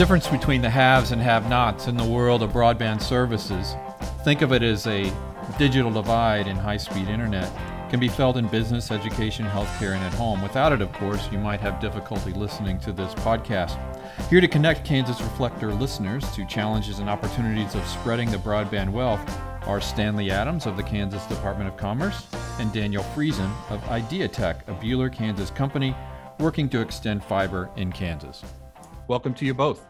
difference between the haves and have nots in the world of broadband services. Think of it as a digital divide in high speed internet. Can be felt in business, education, healthcare, and at home. Without it, of course, you might have difficulty listening to this podcast. Here to connect Kansas Reflector listeners to challenges and opportunities of spreading the broadband wealth are Stanley Adams of the Kansas Department of Commerce and Daniel Friesen of IdeaTek, a Buhler, Kansas company working to extend fiber in Kansas. Welcome to you both.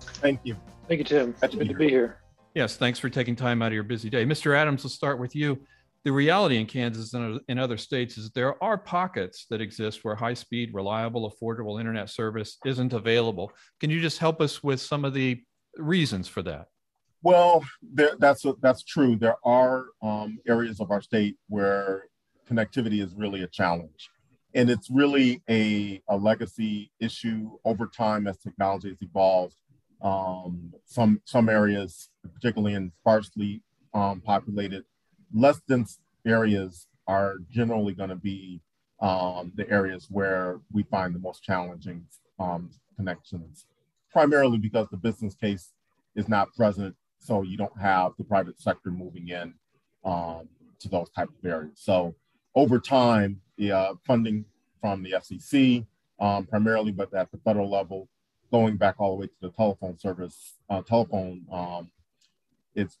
Thank you. Thank you, Tim. Good to be here. Yes, thanks for taking time out of your busy day. Mr. Adams, let's start with you. The reality in Kansas and in other states is there are pockets that exist where high speed, reliable, affordable internet service isn't available. Can you just help us with some of the reasons for that? Well, there, that's a, that's true. There are um, areas of our state where connectivity is really a challenge, and it's really a, a legacy issue over time as technology has evolved. Um, some some areas, particularly in sparsely um, populated, less dense areas, are generally going to be um, the areas where we find the most challenging um, connections, primarily because the business case is not present, so you don't have the private sector moving in um, to those type of areas. So over time, the uh, funding from the FCC, um, primarily, but at the federal level, going back all the way to the telephone service, uh, telephone, um, it's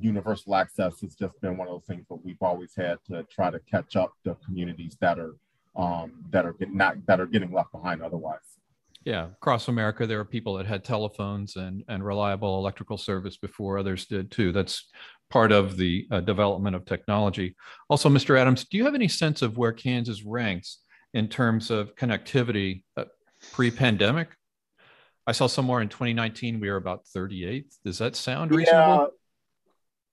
universal access has just been one of those things that we've always had to try to catch up the communities that are um, that are get, not that are getting left behind otherwise. Yeah, across America, there are people that had telephones and and reliable electrical service before others did too. That's part of the uh, development of technology. Also, Mr. Adams, do you have any sense of where Kansas ranks in terms of connectivity uh, pre-pandemic? I saw somewhere in 2019 we were about 38th. Does that sound reasonable?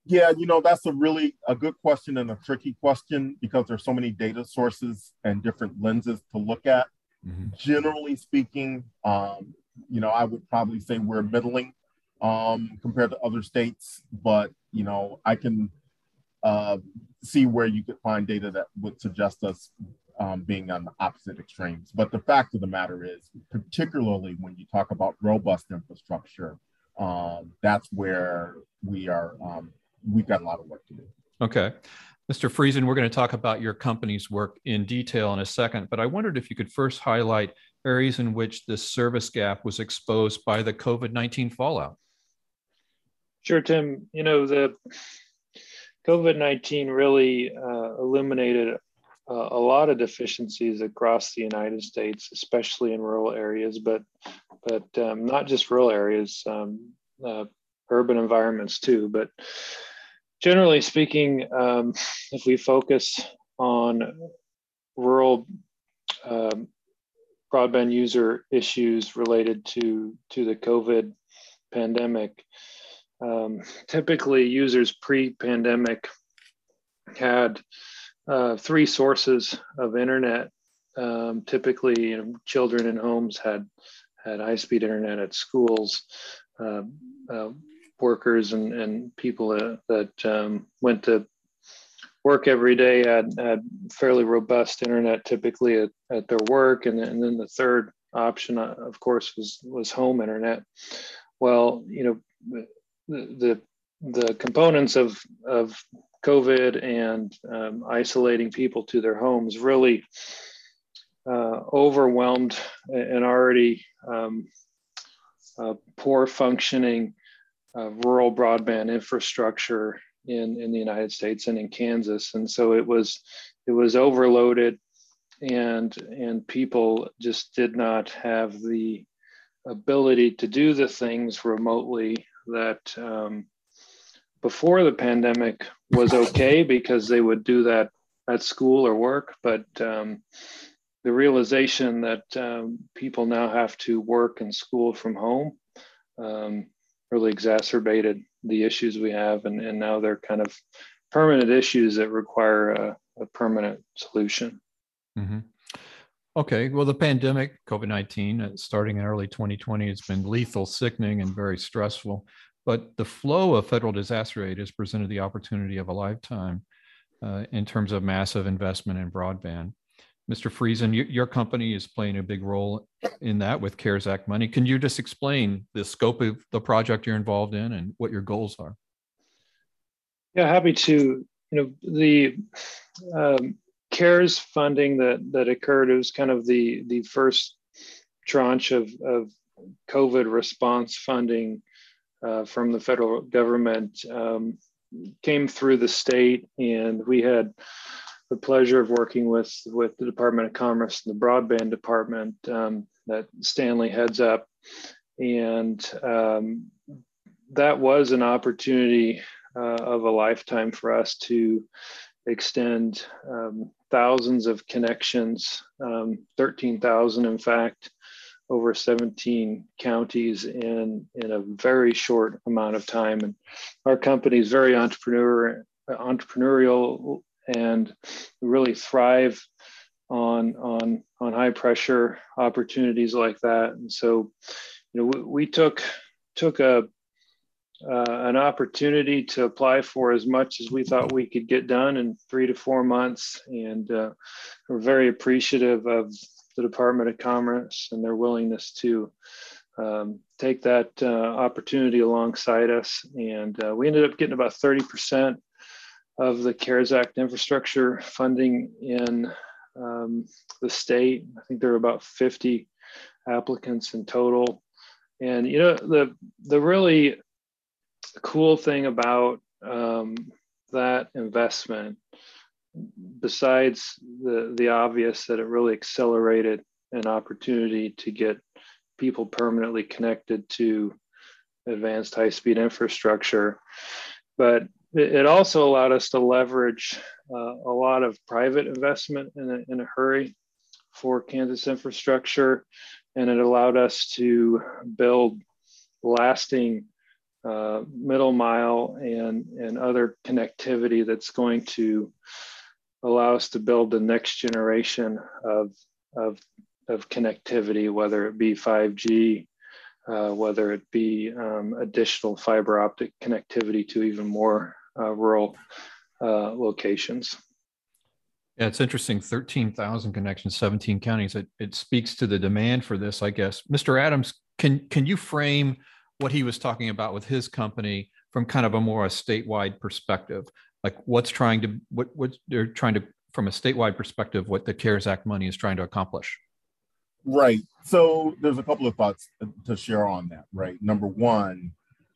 Yeah, yeah, you know that's a really a good question and a tricky question because there's so many data sources and different lenses to look at. Mm-hmm. Generally speaking, um, you know, I would probably say we're middling um, compared to other states, but you know, I can uh, see where you could find data that would suggest us um, being on the opposite extremes. But the fact of the matter is, particularly when you talk about robust infrastructure, um, that's where we are. Um, we've got a lot of work to do. Okay. Mr. Friesen, we're going to talk about your company's work in detail in a second, but I wondered if you could first highlight areas in which this service gap was exposed by the COVID 19 fallout. Sure, Tim. You know, the COVID 19 really uh, illuminated uh, a lot of deficiencies across the United States, especially in rural areas, but but um, not just rural areas, um, uh, urban environments too. But generally speaking, um, if we focus on rural um, broadband user issues related to to the COVID pandemic, um, typically users pre-pandemic had uh, three sources of internet. Um, typically, you know, children in homes had had high speed internet at schools. Uh, uh, workers and, and people that, that um, went to work every day had, had fairly robust internet typically at, at their work. And, and then the third option, uh, of course, was, was home internet. Well, you know, the, the, the components of, of COVID and um, isolating people to their homes really uh, overwhelmed an already um, uh, poor functioning uh, rural broadband infrastructure in, in the United States and in Kansas. And so it was it was overloaded and and people just did not have the ability to do the things remotely that um, before the pandemic was okay because they would do that at school or work, but um, the realization that um, people now have to work and school from home um, really exacerbated the issues we have, and, and now they're kind of permanent issues that require a, a permanent solution. Mm-hmm. Okay, well, the pandemic, COVID 19, uh, starting in early 2020, has been lethal, sickening, and very stressful. But the flow of federal disaster aid has presented the opportunity of a lifetime uh, in terms of massive investment in broadband. Mr. Friesen, your, your company is playing a big role in that with CARES Act money. Can you just explain the scope of the project you're involved in and what your goals are? Yeah, happy to. You know, the um, CARES funding that that occurred was kind of the the first tranche of of COVID response funding uh, from the federal government um, came through the state, and we had the pleasure of working with with the Department of Commerce and the broadband department um, that Stanley heads up, and um, that was an opportunity uh, of a lifetime for us to extend um, thousands of connections, um, 13,000 in fact, over 17 counties in, in a very short amount of time. And our company is very entrepreneur, entrepreneurial and really thrive on, on, on high pressure opportunities like that. And so, you know, we, we took, took a, uh, an opportunity to apply for as much as we thought we could get done in three to four months. And uh, we're very appreciative of the Department of Commerce and their willingness to um, take that uh, opportunity alongside us. And uh, we ended up getting about 30% of the CARES Act infrastructure funding in um, the state. I think there were about 50 applicants in total. And you know the the really cool thing about um, that investment besides the the obvious that it really accelerated an opportunity to get people permanently connected to advanced high speed infrastructure. But it also allowed us to leverage uh, a lot of private investment in a, in a hurry for Kansas infrastructure. And it allowed us to build lasting uh, middle mile and, and other connectivity that's going to allow us to build the next generation of, of, of connectivity, whether it be 5G, uh, whether it be um, additional fiber optic connectivity to even more uh, rural uh, locations. Yeah, it's interesting. 13,000 connections, 17 counties. It, it speaks to the demand for this, I guess. Mr. Adams, can, can you frame what he was talking about with his company from kind of a more a statewide perspective? Like what's trying to what what they're trying to from a statewide perspective what the cares act money is trying to accomplish? Right. So there's a couple of thoughts to share on that right? Number one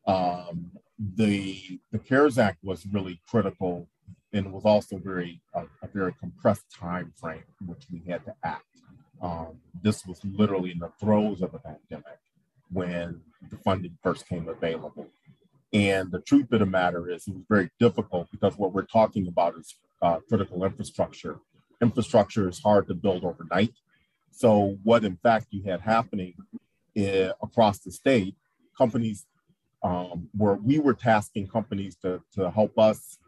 um, the the cares act was really critical and it was also very a, a very compressed time frame in which we had to act. Um, this was literally in the throes of the pandemic when the funding first came available and the truth of the matter is, it was very difficult because what we're talking about is uh, critical infrastructure. Infrastructure is hard to build overnight. So, what in fact you had happening uh, across the state, companies um, were we were tasking companies to, to help us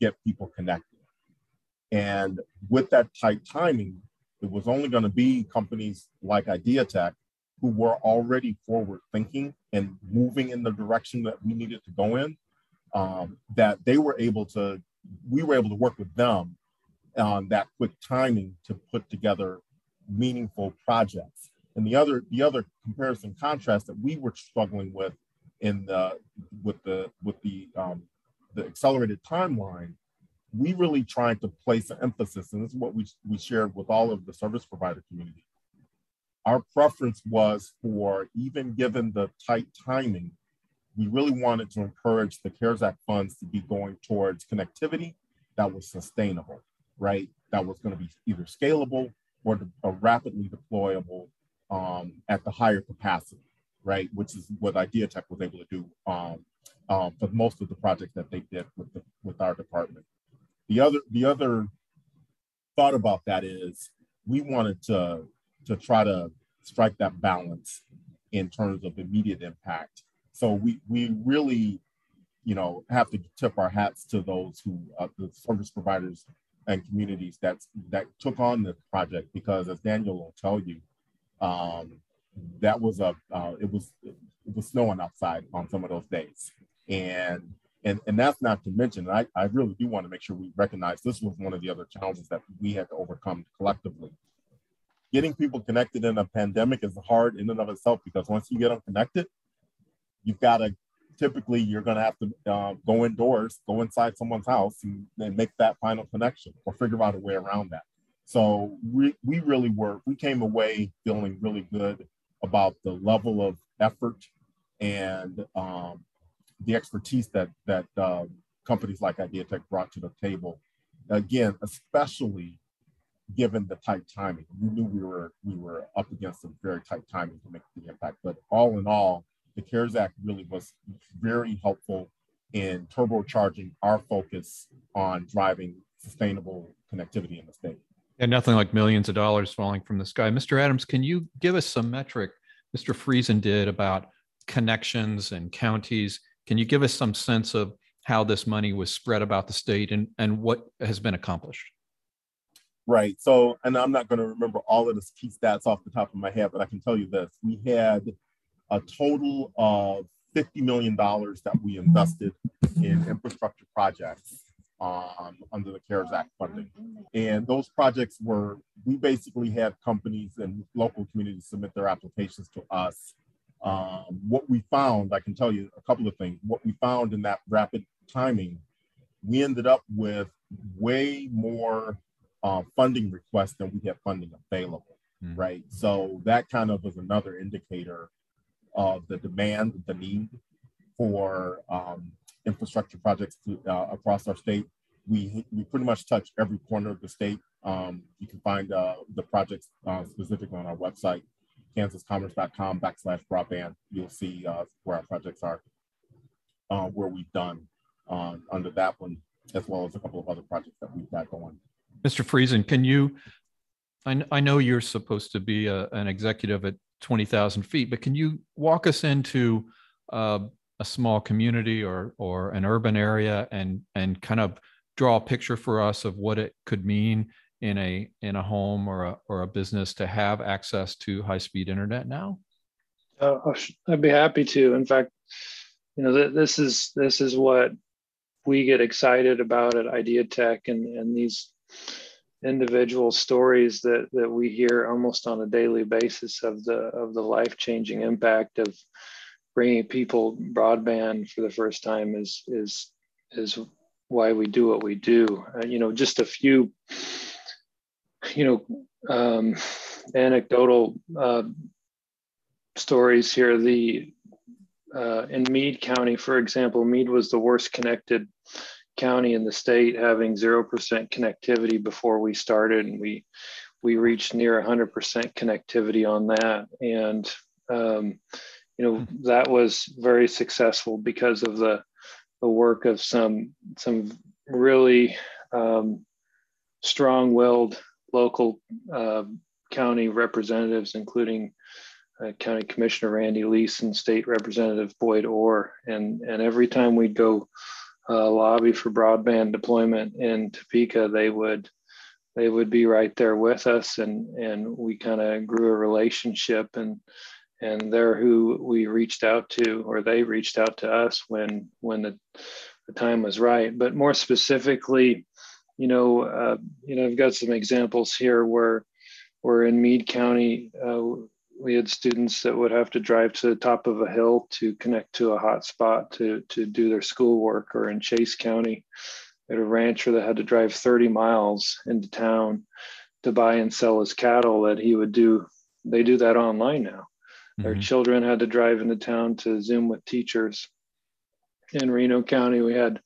get people connected. And with that tight timing, it was only going to be companies like IdeaTek who were already forward thinking and moving in the direction that we needed to go in, um, that they were able to, we were able to work with them on that quick timing to put together meaningful projects. And the other, the other comparison contrast that we were struggling with in the with the with the um, the accelerated timeline, we really tried to place an emphasis, and this is what we we shared with all of the service provider community our preference was for, even given the tight timing, we really wanted to encourage the CARES Act funds to be going towards connectivity that was sustainable, right? That was going to be either scalable or, or rapidly deployable um, at the higher capacity, right? Which is what IdeaTek was able to do um, um, for most of the projects that they did with, the, with our department. The other, the other thought about that is we wanted to to try to strike that balance in terms of immediate impact. So we we really, you know, have to tip our hats to those who uh, the service providers and communities that that took on the project because, as Daniel will tell you, um, that was a uh, it was it was snowing outside on some of those days, and And, and that's not to mention, I, I really do want to make sure we recognize this was one of the other challenges that we had to overcome collectively. Getting people connected in a pandemic is hard in and of itself because once you get them connected, you've got to typically you're going to have to uh, go indoors, go inside someone's house and, make that final connection or figure out a way around that. So we, we really were, we came away feeling really good about the level of effort and um, the expertise that that uh, companies like IdeaTek brought to the table. Again, especially given the tight timing, we knew we were we were up against some very tight timing to make the impact. But all in all, the CARES Act really was very helpful in turbocharging our focus on driving sustainable connectivity in the state. And nothing like millions of dollars falling from the sky. Mr. Adams, can you give us some metric Mr. Friesen did about connections and counties? Can you give us some sense of how this money was spread about the state and, and what has been accomplished? Right. So, and I'm not going to remember all of the key stats off the top of my head, but I can tell you this. We had a total of $50 million that we invested in infrastructure projects um, under the CARES Act funding. And those projects were, we basically had companies and local communities submit their applications to us um, what we found, I can tell you a couple of things. What we found in that rapid timing, we ended up with way more uh, funding requests than we had funding available, mm. right? So that kind of was another indicator of the demand, the need for um, infrastructure projects to, uh, across our state. We, we pretty much touch every corner of the state. Um, you can find uh, the projects uh, specifically on our website kansascommerce.com backslash broadband. You'll see uh, where our projects are, uh, where we've done uh, under that one, as well as a couple of other projects that we've got going. Mr. Friesen, can you, I, I know you're supposed to be a, an executive at 20,000 feet, but can you walk us into uh, a small community or, or an urban area and, and kind of draw a picture for us of what it could mean in a in a home or a or a business to have access to high speed internet now? Uh, I'd be happy to. In fact, you know, th- this is this is what we get excited about at IdeaTek and and these individual stories that that we hear almost on a daily basis of the of the life changing impact of bringing people broadband for the first time is is is why we do what we do. Uh, you know, just a few you know, um, anecdotal uh, stories here. The uh, in Meade County, for example, Meade was the worst connected county in the state, having zero percent connectivity before we started, and we we reached near 100% connectivity on that, and um, you know that was very successful because of the the work of some some really um, strong-willed local uh, county representatives, including uh, County Commissioner Randy Lease and State Representative Boyd Orr. And, and every time we'd go uh, lobby for broadband deployment in Topeka, they would they would be right there with us, and and we kind of grew a relationship, and and they're who we reached out to, or they reached out to us when when the the time was right. But more specifically, you know, uh, you know, I've got some examples here where, where in Meade County, uh, we had students that would have to drive to the top of a hill to connect to a hotspot to to do their schoolwork, or in Chase County, at a rancher that had to drive 30 miles into town to buy and sell his cattle. That he would do. They do that online now. Mm-hmm. Their children had to drive into town to Zoom with teachers. In Reno County, we had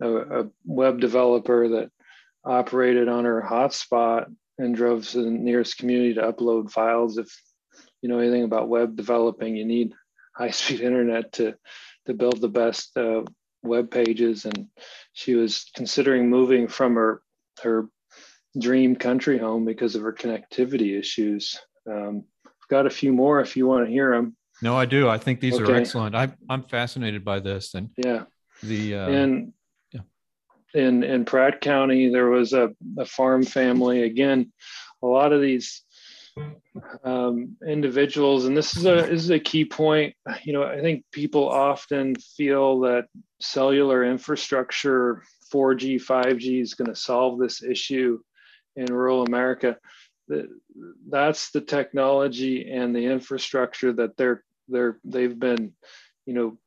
a, a web developer that operated on her hotspot and drove to the nearest community to upload files. If you know anything about web developing, you need high speed internet to to build the best uh, web pages. And she was considering moving from her her dream country home because of her connectivity issues. Um, I've got a few more if you want to hear them. No, I do. I think these okay. are excellent. I, I'm fascinated by this. And yeah, the uh, and in in Pratt County, there was a, a farm family. Again, a lot of these um, individuals, and this is a this is a key point. You know, I think people often feel that cellular infrastructure, 4G, 5G, is going to solve this issue in rural America. That's the technology and the infrastructure that they're they're they've been, you know,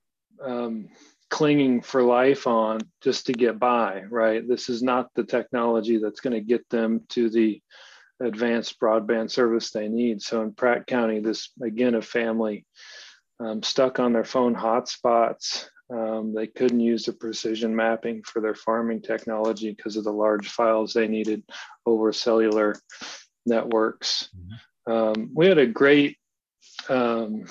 um, clinging for life on just to get by. Right. This is not the technology that's going to get them to the advanced broadband service they need. So in Pratt County, this again a family um, stuck on their phone hotspots. Um, they couldn't use the precision mapping for their farming technology because of the large files they needed over cellular networks. Mm-hmm. Um, we had a great um,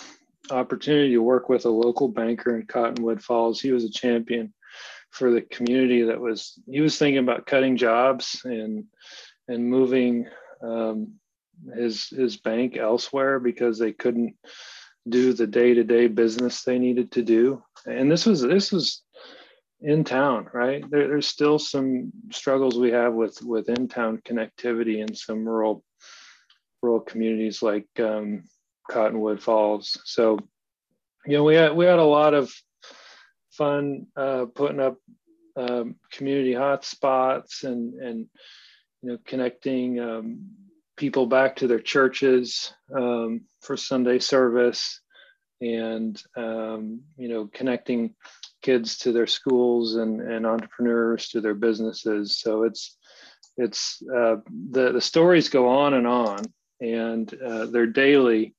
opportunity to work with a local banker in Cottonwood Falls. He was a champion for the community that was he was thinking about cutting jobs and and moving um, his his bank elsewhere because they couldn't do the day-to-day business they needed to do. And this was this was in town right? There, there's still some struggles we have with with in-town connectivity in some rural rural communities like um, cottonwood falls. So you know we had we had a lot of fun uh, putting up um, community hotspots and and you know, connecting um, people back to their churches um, for Sunday service, and um, you know, connecting kids to their schools and, and entrepreneurs to their businesses. So it's it's uh, the the stories go on and on, and uh, they're daily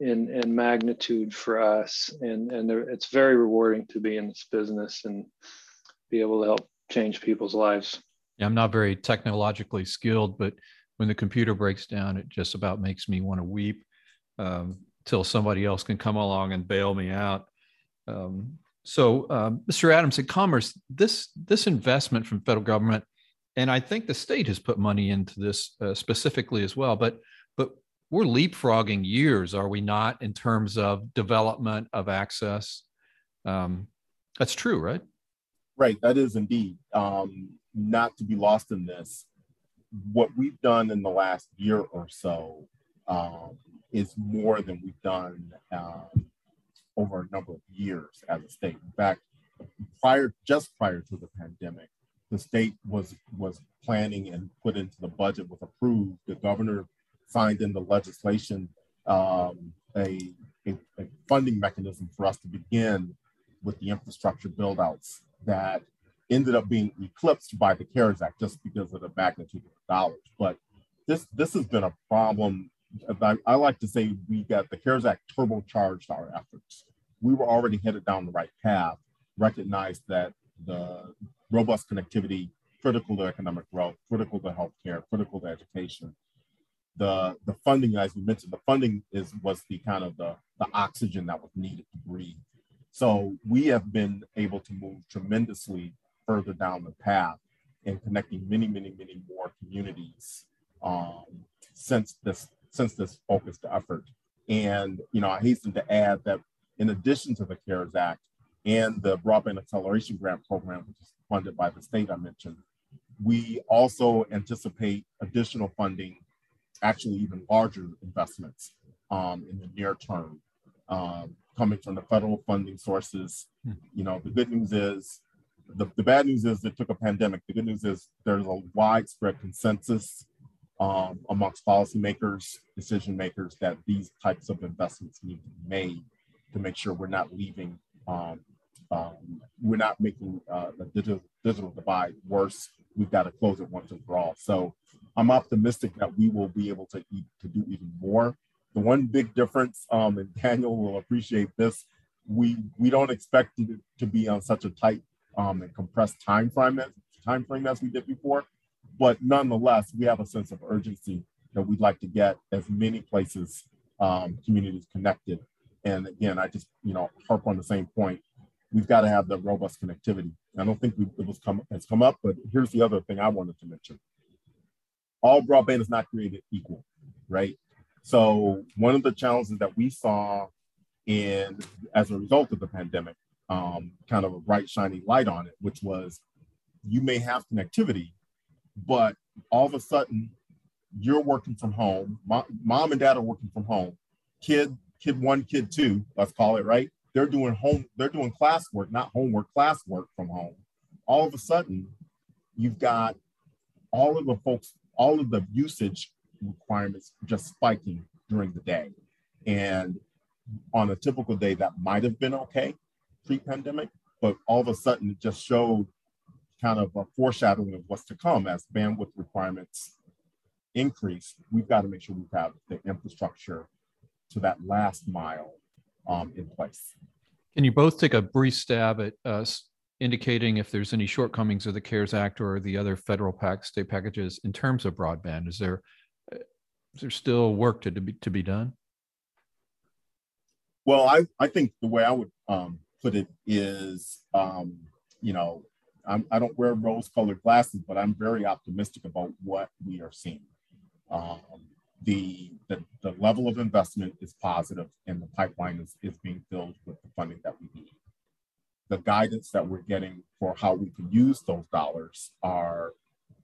in in magnitude for us, and and it's very rewarding to be in this business and be able to help change people's lives. I'm not very technologically skilled, but when the computer breaks down, it just about makes me want to weep um, till somebody else can come along and bail me out. Um, so, um, Mr. Adams, at Commerce, this this investment from federal government, and I think the state has put money into this uh, specifically as well. But but we're leapfrogging years, are we not, in terms of development of access? Um, that's true, right? Right, that is indeed. Um, not to be lost in this, what we've done in the last year or so um, is more than we've done um, over a number of years as a state. In fact, prior, just prior to the pandemic, the state was was planning and put into the budget was approved. The governor signed in the legislation um, a, a, a funding mechanism for us to begin with the infrastructure buildouts that ended up being eclipsed by the CARES Act just because of the magnitude of the dollars. But this this has been a problem. I, I like to say we got the CARES Act turbocharged our efforts. We were already headed down the right path, recognized that the robust connectivity, critical to economic growth, critical to healthcare, critical to education. The the funding, as we mentioned, the funding is was the kind of the, the oxygen that was needed to breathe. So we have been able to move tremendously further down the path in connecting many, many, many more communities um, since this since this focused effort. And you know, I hasten to add that in addition to the CARES Act and the Broadband Acceleration Grant Program, which is funded by the state I mentioned, we also anticipate additional funding, actually even larger investments um, in the near term, um, coming from the federal funding sources. Hmm. You know, the good news is the, the bad news is it took a pandemic. The good news is there's a widespread consensus um, amongst policymakers, decision makers, that these types of investments need to be made to make sure we're not leaving, um, um, we're not making uh, the digital, digital divide worse. We've got to close it once and for all. So I'm optimistic that we will be able to, eat, to do even more. The one big difference, um, and Daniel will appreciate this, we we don't expect it to be on such a tight um, and compressed time frame as, time frame as we did before. But nonetheless, we have a sense of urgency that we'd like to get as many places, um, communities connected. And again, I just you know harp on the same point. We've got to have the robust connectivity. I don't think it was come has come up, but here's the other thing I wanted to mention. All broadband is not created equal, right? So one of the challenges that we saw in as a result of the pandemic um, kind of a bright, shiny light on it, which was you may have connectivity, but all of a sudden you're working from home, mom, mom and dad are working from home, kid, kid one, kid two, let's call it right. They're doing home, they're doing classwork, not homework, classwork from home. All of a sudden, you've got all of the folks, all of the usage requirements just spiking during the day. And on a typical day, that might have been okay pre-pandemic, but all of a sudden it just showed kind of a foreshadowing of what's to come as bandwidth requirements increase. We've got to make sure we have the infrastructure to that last mile um, in place. Can you both take a brief stab at uh, indicating if there's any shortcomings of the CARES Act or the other federal pack, state packages in terms of broadband? Is there is there still work to, to be to be done? Well, I, I think the way I would um, put it is, um, you know, I'm, I do not wear rose colored glasses, but I'm very optimistic about what we are seeing. Um, the, the, the level of investment is positive and the pipeline is, is being filled with the funding that we need. The guidance that we're getting for how we can use those dollars are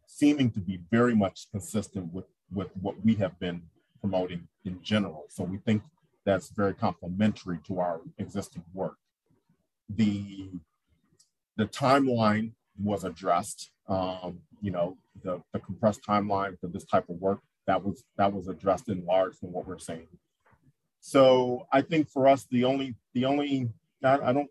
seeming to be very much consistent with, with what we have been promoting in general. So we think that's very complementary to our existing work. The, the timeline was addressed. Um, you know, the, the compressed timeline for this type of work that was that was addressed in large from what we're saying. So I think for us, the only the only I, I don't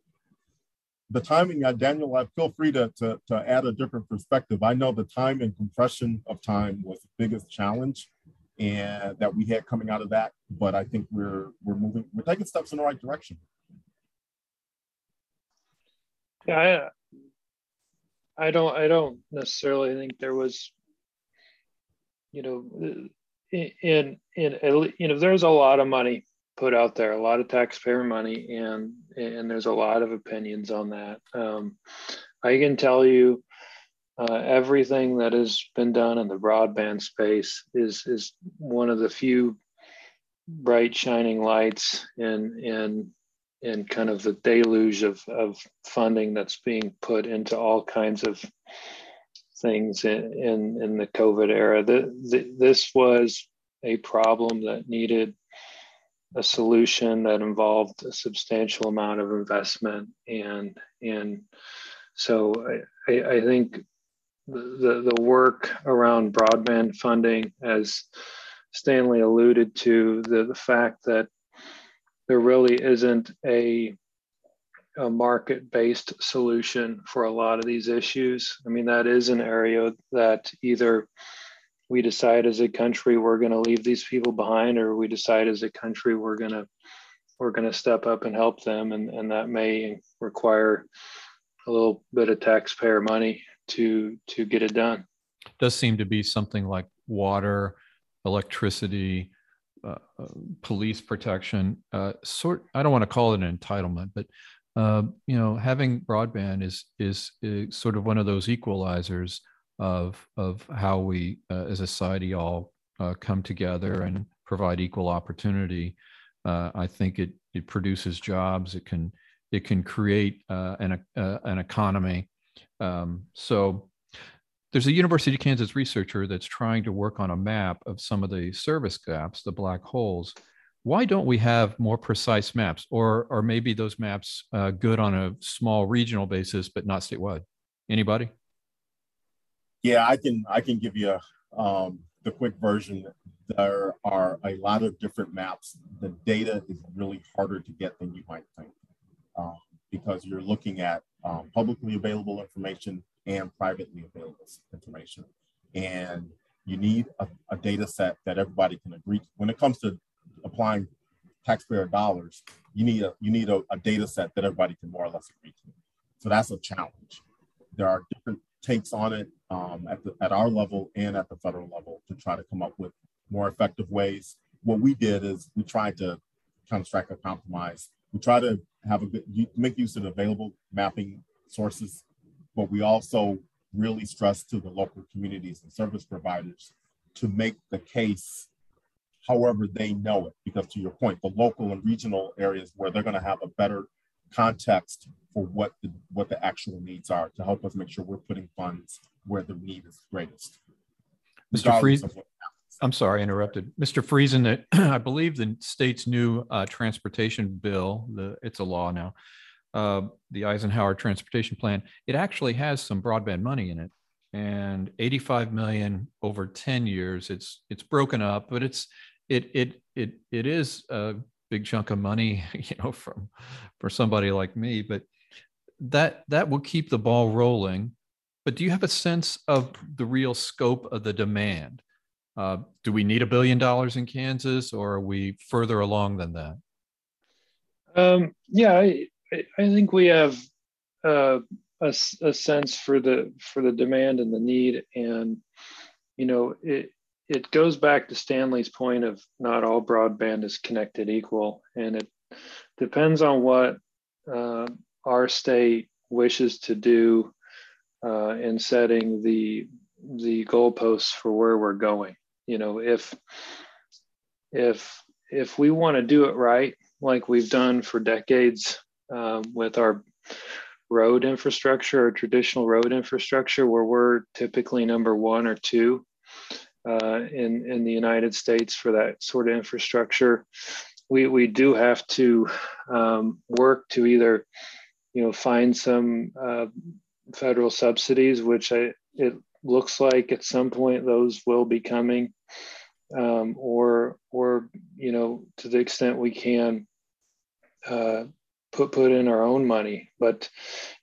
the timing, uh, Daniel, I feel free to, to, to add a different perspective. I know the time and compression of time was the biggest challenge and that we had coming out of that, but I think we're we're moving, we're taking steps in the right direction. Yeah, I, I don't I don't necessarily think there was you know, in in you know, there's a lot of money put out there, a lot of taxpayer money, and and there's a lot of opinions on that. Um, I can tell you, uh, everything that has been done in the broadband space is is one of the few bright shining lights in in in kind of the deluge of, of funding that's being put into all kinds of things in, in, in the COVID era. The, the, this was a problem that needed a solution that involved a substantial amount of investment. And, and so I, I, think the, the work around broadband funding, as Stanley alluded to, the, the fact that there really isn't a a market based solution for a lot of these issues. I mean, that is an area that either we decide as a country we're going to leave these people behind, or we decide as a country we're going to we're going to step up and help them, and, and that may require a little bit of taxpayer money to to get it done. Does seem to be something like water, electricity, uh, uh, police protection. Uh, sort I don't want to call it an entitlement, but uh, you know, having broadband is, is, is sort of one of those equalizers of of how we uh, as a society all uh, come together and provide equal opportunity. Uh, I think it it produces jobs. It can it can create uh, an uh, an economy. Um, so there's a University of Kansas researcher that's trying to work on a map of some of the service gaps, the black holes, why don't we have more precise maps or or maybe those maps uh, good on a small regional basis but not statewide anybody yeah i can i can give you a, um, the quick version there are a lot of different maps the data is really harder to get than you might think um, because you're looking at um, publicly available information and privately available information and you need a, a data set that everybody can agree to. when it comes to applying taxpayer dollars, you need a you need a, a data set that everybody can more or less agree to. So that's a challenge. There are different takes on it um, at the at our level and at the federal level to try to come up with more effective ways. What we did is we tried to kind of strike a compromise. We try to have a good make use of available mapping sources, but we also really stress to the local communities and service providers to make the case however they know it. Because to your point, the local and regional areas where they're going to have a better context for what the, what the actual needs are to help us make sure we're putting funds where the need is greatest. Mr. Fried, I'm sorry, I interrupted. Mr. Friesen, I believe the state's new uh, transportation bill, the, it's a law now, uh, the Eisenhower Transportation Plan, it actually has some broadband money in it and 85 million over 10 years. It's it's broken up, but it's it it it it is a big chunk of money, you know, from for somebody like me. But that that will keep the ball rolling. But do you have a sense of the real scope of the demand? Uh, do we need a billion dollars in Kansas, or are we further along than that? Um, yeah, I, I think we have uh, a, a sense for the for the demand and the need, and you know it it goes back to Stanley's point of not all broadband is connected equal, and it depends on what uh, our state wishes to do uh, in setting the the goalposts for where we're going. You know, if if if we want to do it right, like we've done for decades um, with our road infrastructure or traditional road infrastructure, where we're typically number one or two uh, in in the United States for that sort of infrastructure, we we do have to um, work to either you know find some uh, federal subsidies, which I, it looks like at some point those will be coming, um, or or you know to the extent we can uh, put put in our own money. But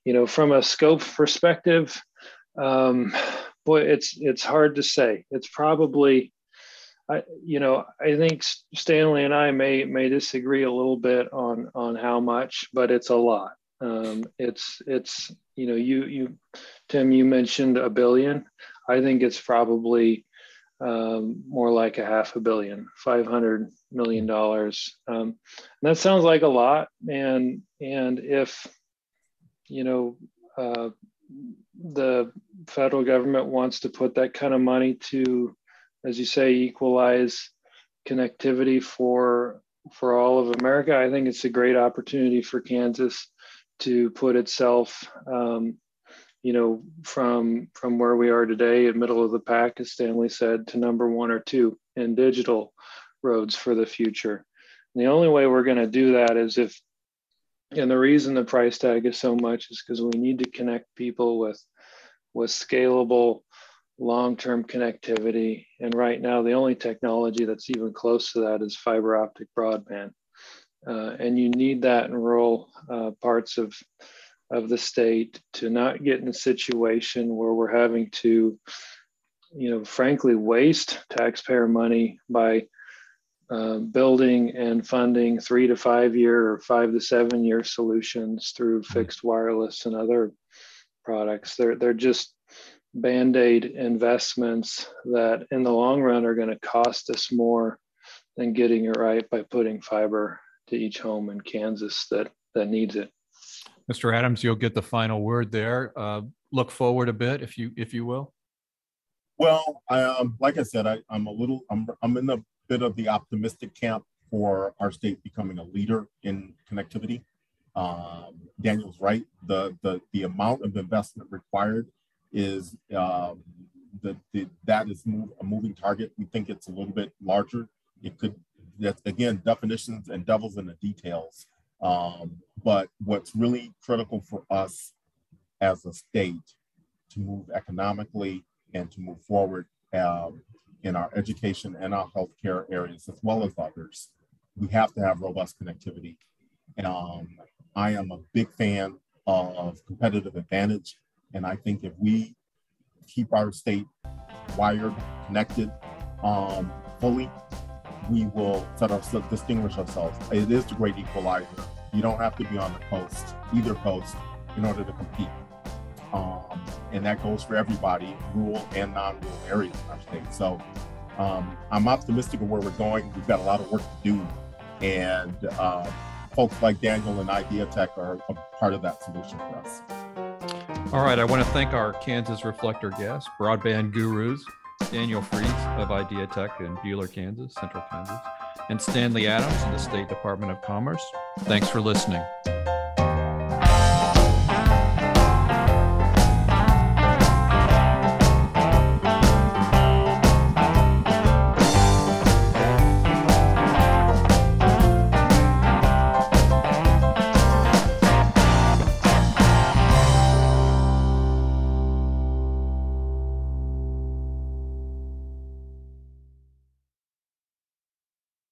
you know, from a scope perspective, um, boy, it's it's hard to say. It's probably, I you know, I think Stanley and I may may disagree a little bit on on how much, but it's a lot. Um, it's it's you know you you Tim you mentioned a billion. I think it's probably um, more like a half a billion, five hundred million dollars. Um, that sounds like a lot, and and if you know uh, the federal government wants to put that kind of money to, as you say, equalize connectivity for for all of America, I think it's a great opportunity for Kansas to put itself um, you know, from from where we are today in middle of the pack, as Stanley said, to number one or two in digital roads for the future. And the only way we're going to do that is if, and the reason the price tag is so much is because we need to connect people with with scalable long-term connectivity. And right now, the only technology that's even close to that is fiber optic broadband. Uh, and you need that in rural uh, parts of of the state to not get in a situation where we're having to, you know, frankly, waste taxpayer money by uh, building and funding three to five year or five to seven year solutions through mm-hmm. fixed wireless and other products. They're, they're just band aid investments that in the long run are going to cost us more than getting it right by putting fiber to each home in Kansas that, that needs it. Mr. Adams, you'll get the final word there. Uh, look forward a bit, if you if you will. Well, I, um, like I said, I, am a little, I'm, I'm in a bit of the optimistic camp for our state becoming a leader in connectivity. Um, Daniel's right. The, the the amount of investment required is um, the, the that is move, a moving target. We think it's a little bit larger. It could, that's again definitions and devils in the details. Um, but what's really critical for us as a state to move economically and to move forward um, in our education and our healthcare areas, as well as others, we have to have robust connectivity. And um, I am a big fan of competitive advantage. And I think if we keep our state wired, connected um, fully, we will set ourselves, distinguish ourselves. It is the great equalizer. You don't have to be on the coast, either coast, in order to compete. Um, and that goes for everybody, rural and non-rural areas in our state. So um, I'm optimistic of where we're going. We've got a lot of work to do, and uh, folks like Daniel and IdeaTek are a part of that solution for us. All right, I want to thank our Kansas Reflector guests, broadband gurus, Daniel Fries of IdeaTek in Buhler, Kansas, Central Kansas, and Stanley Adams in the State Department of Commerce. Thanks for listening.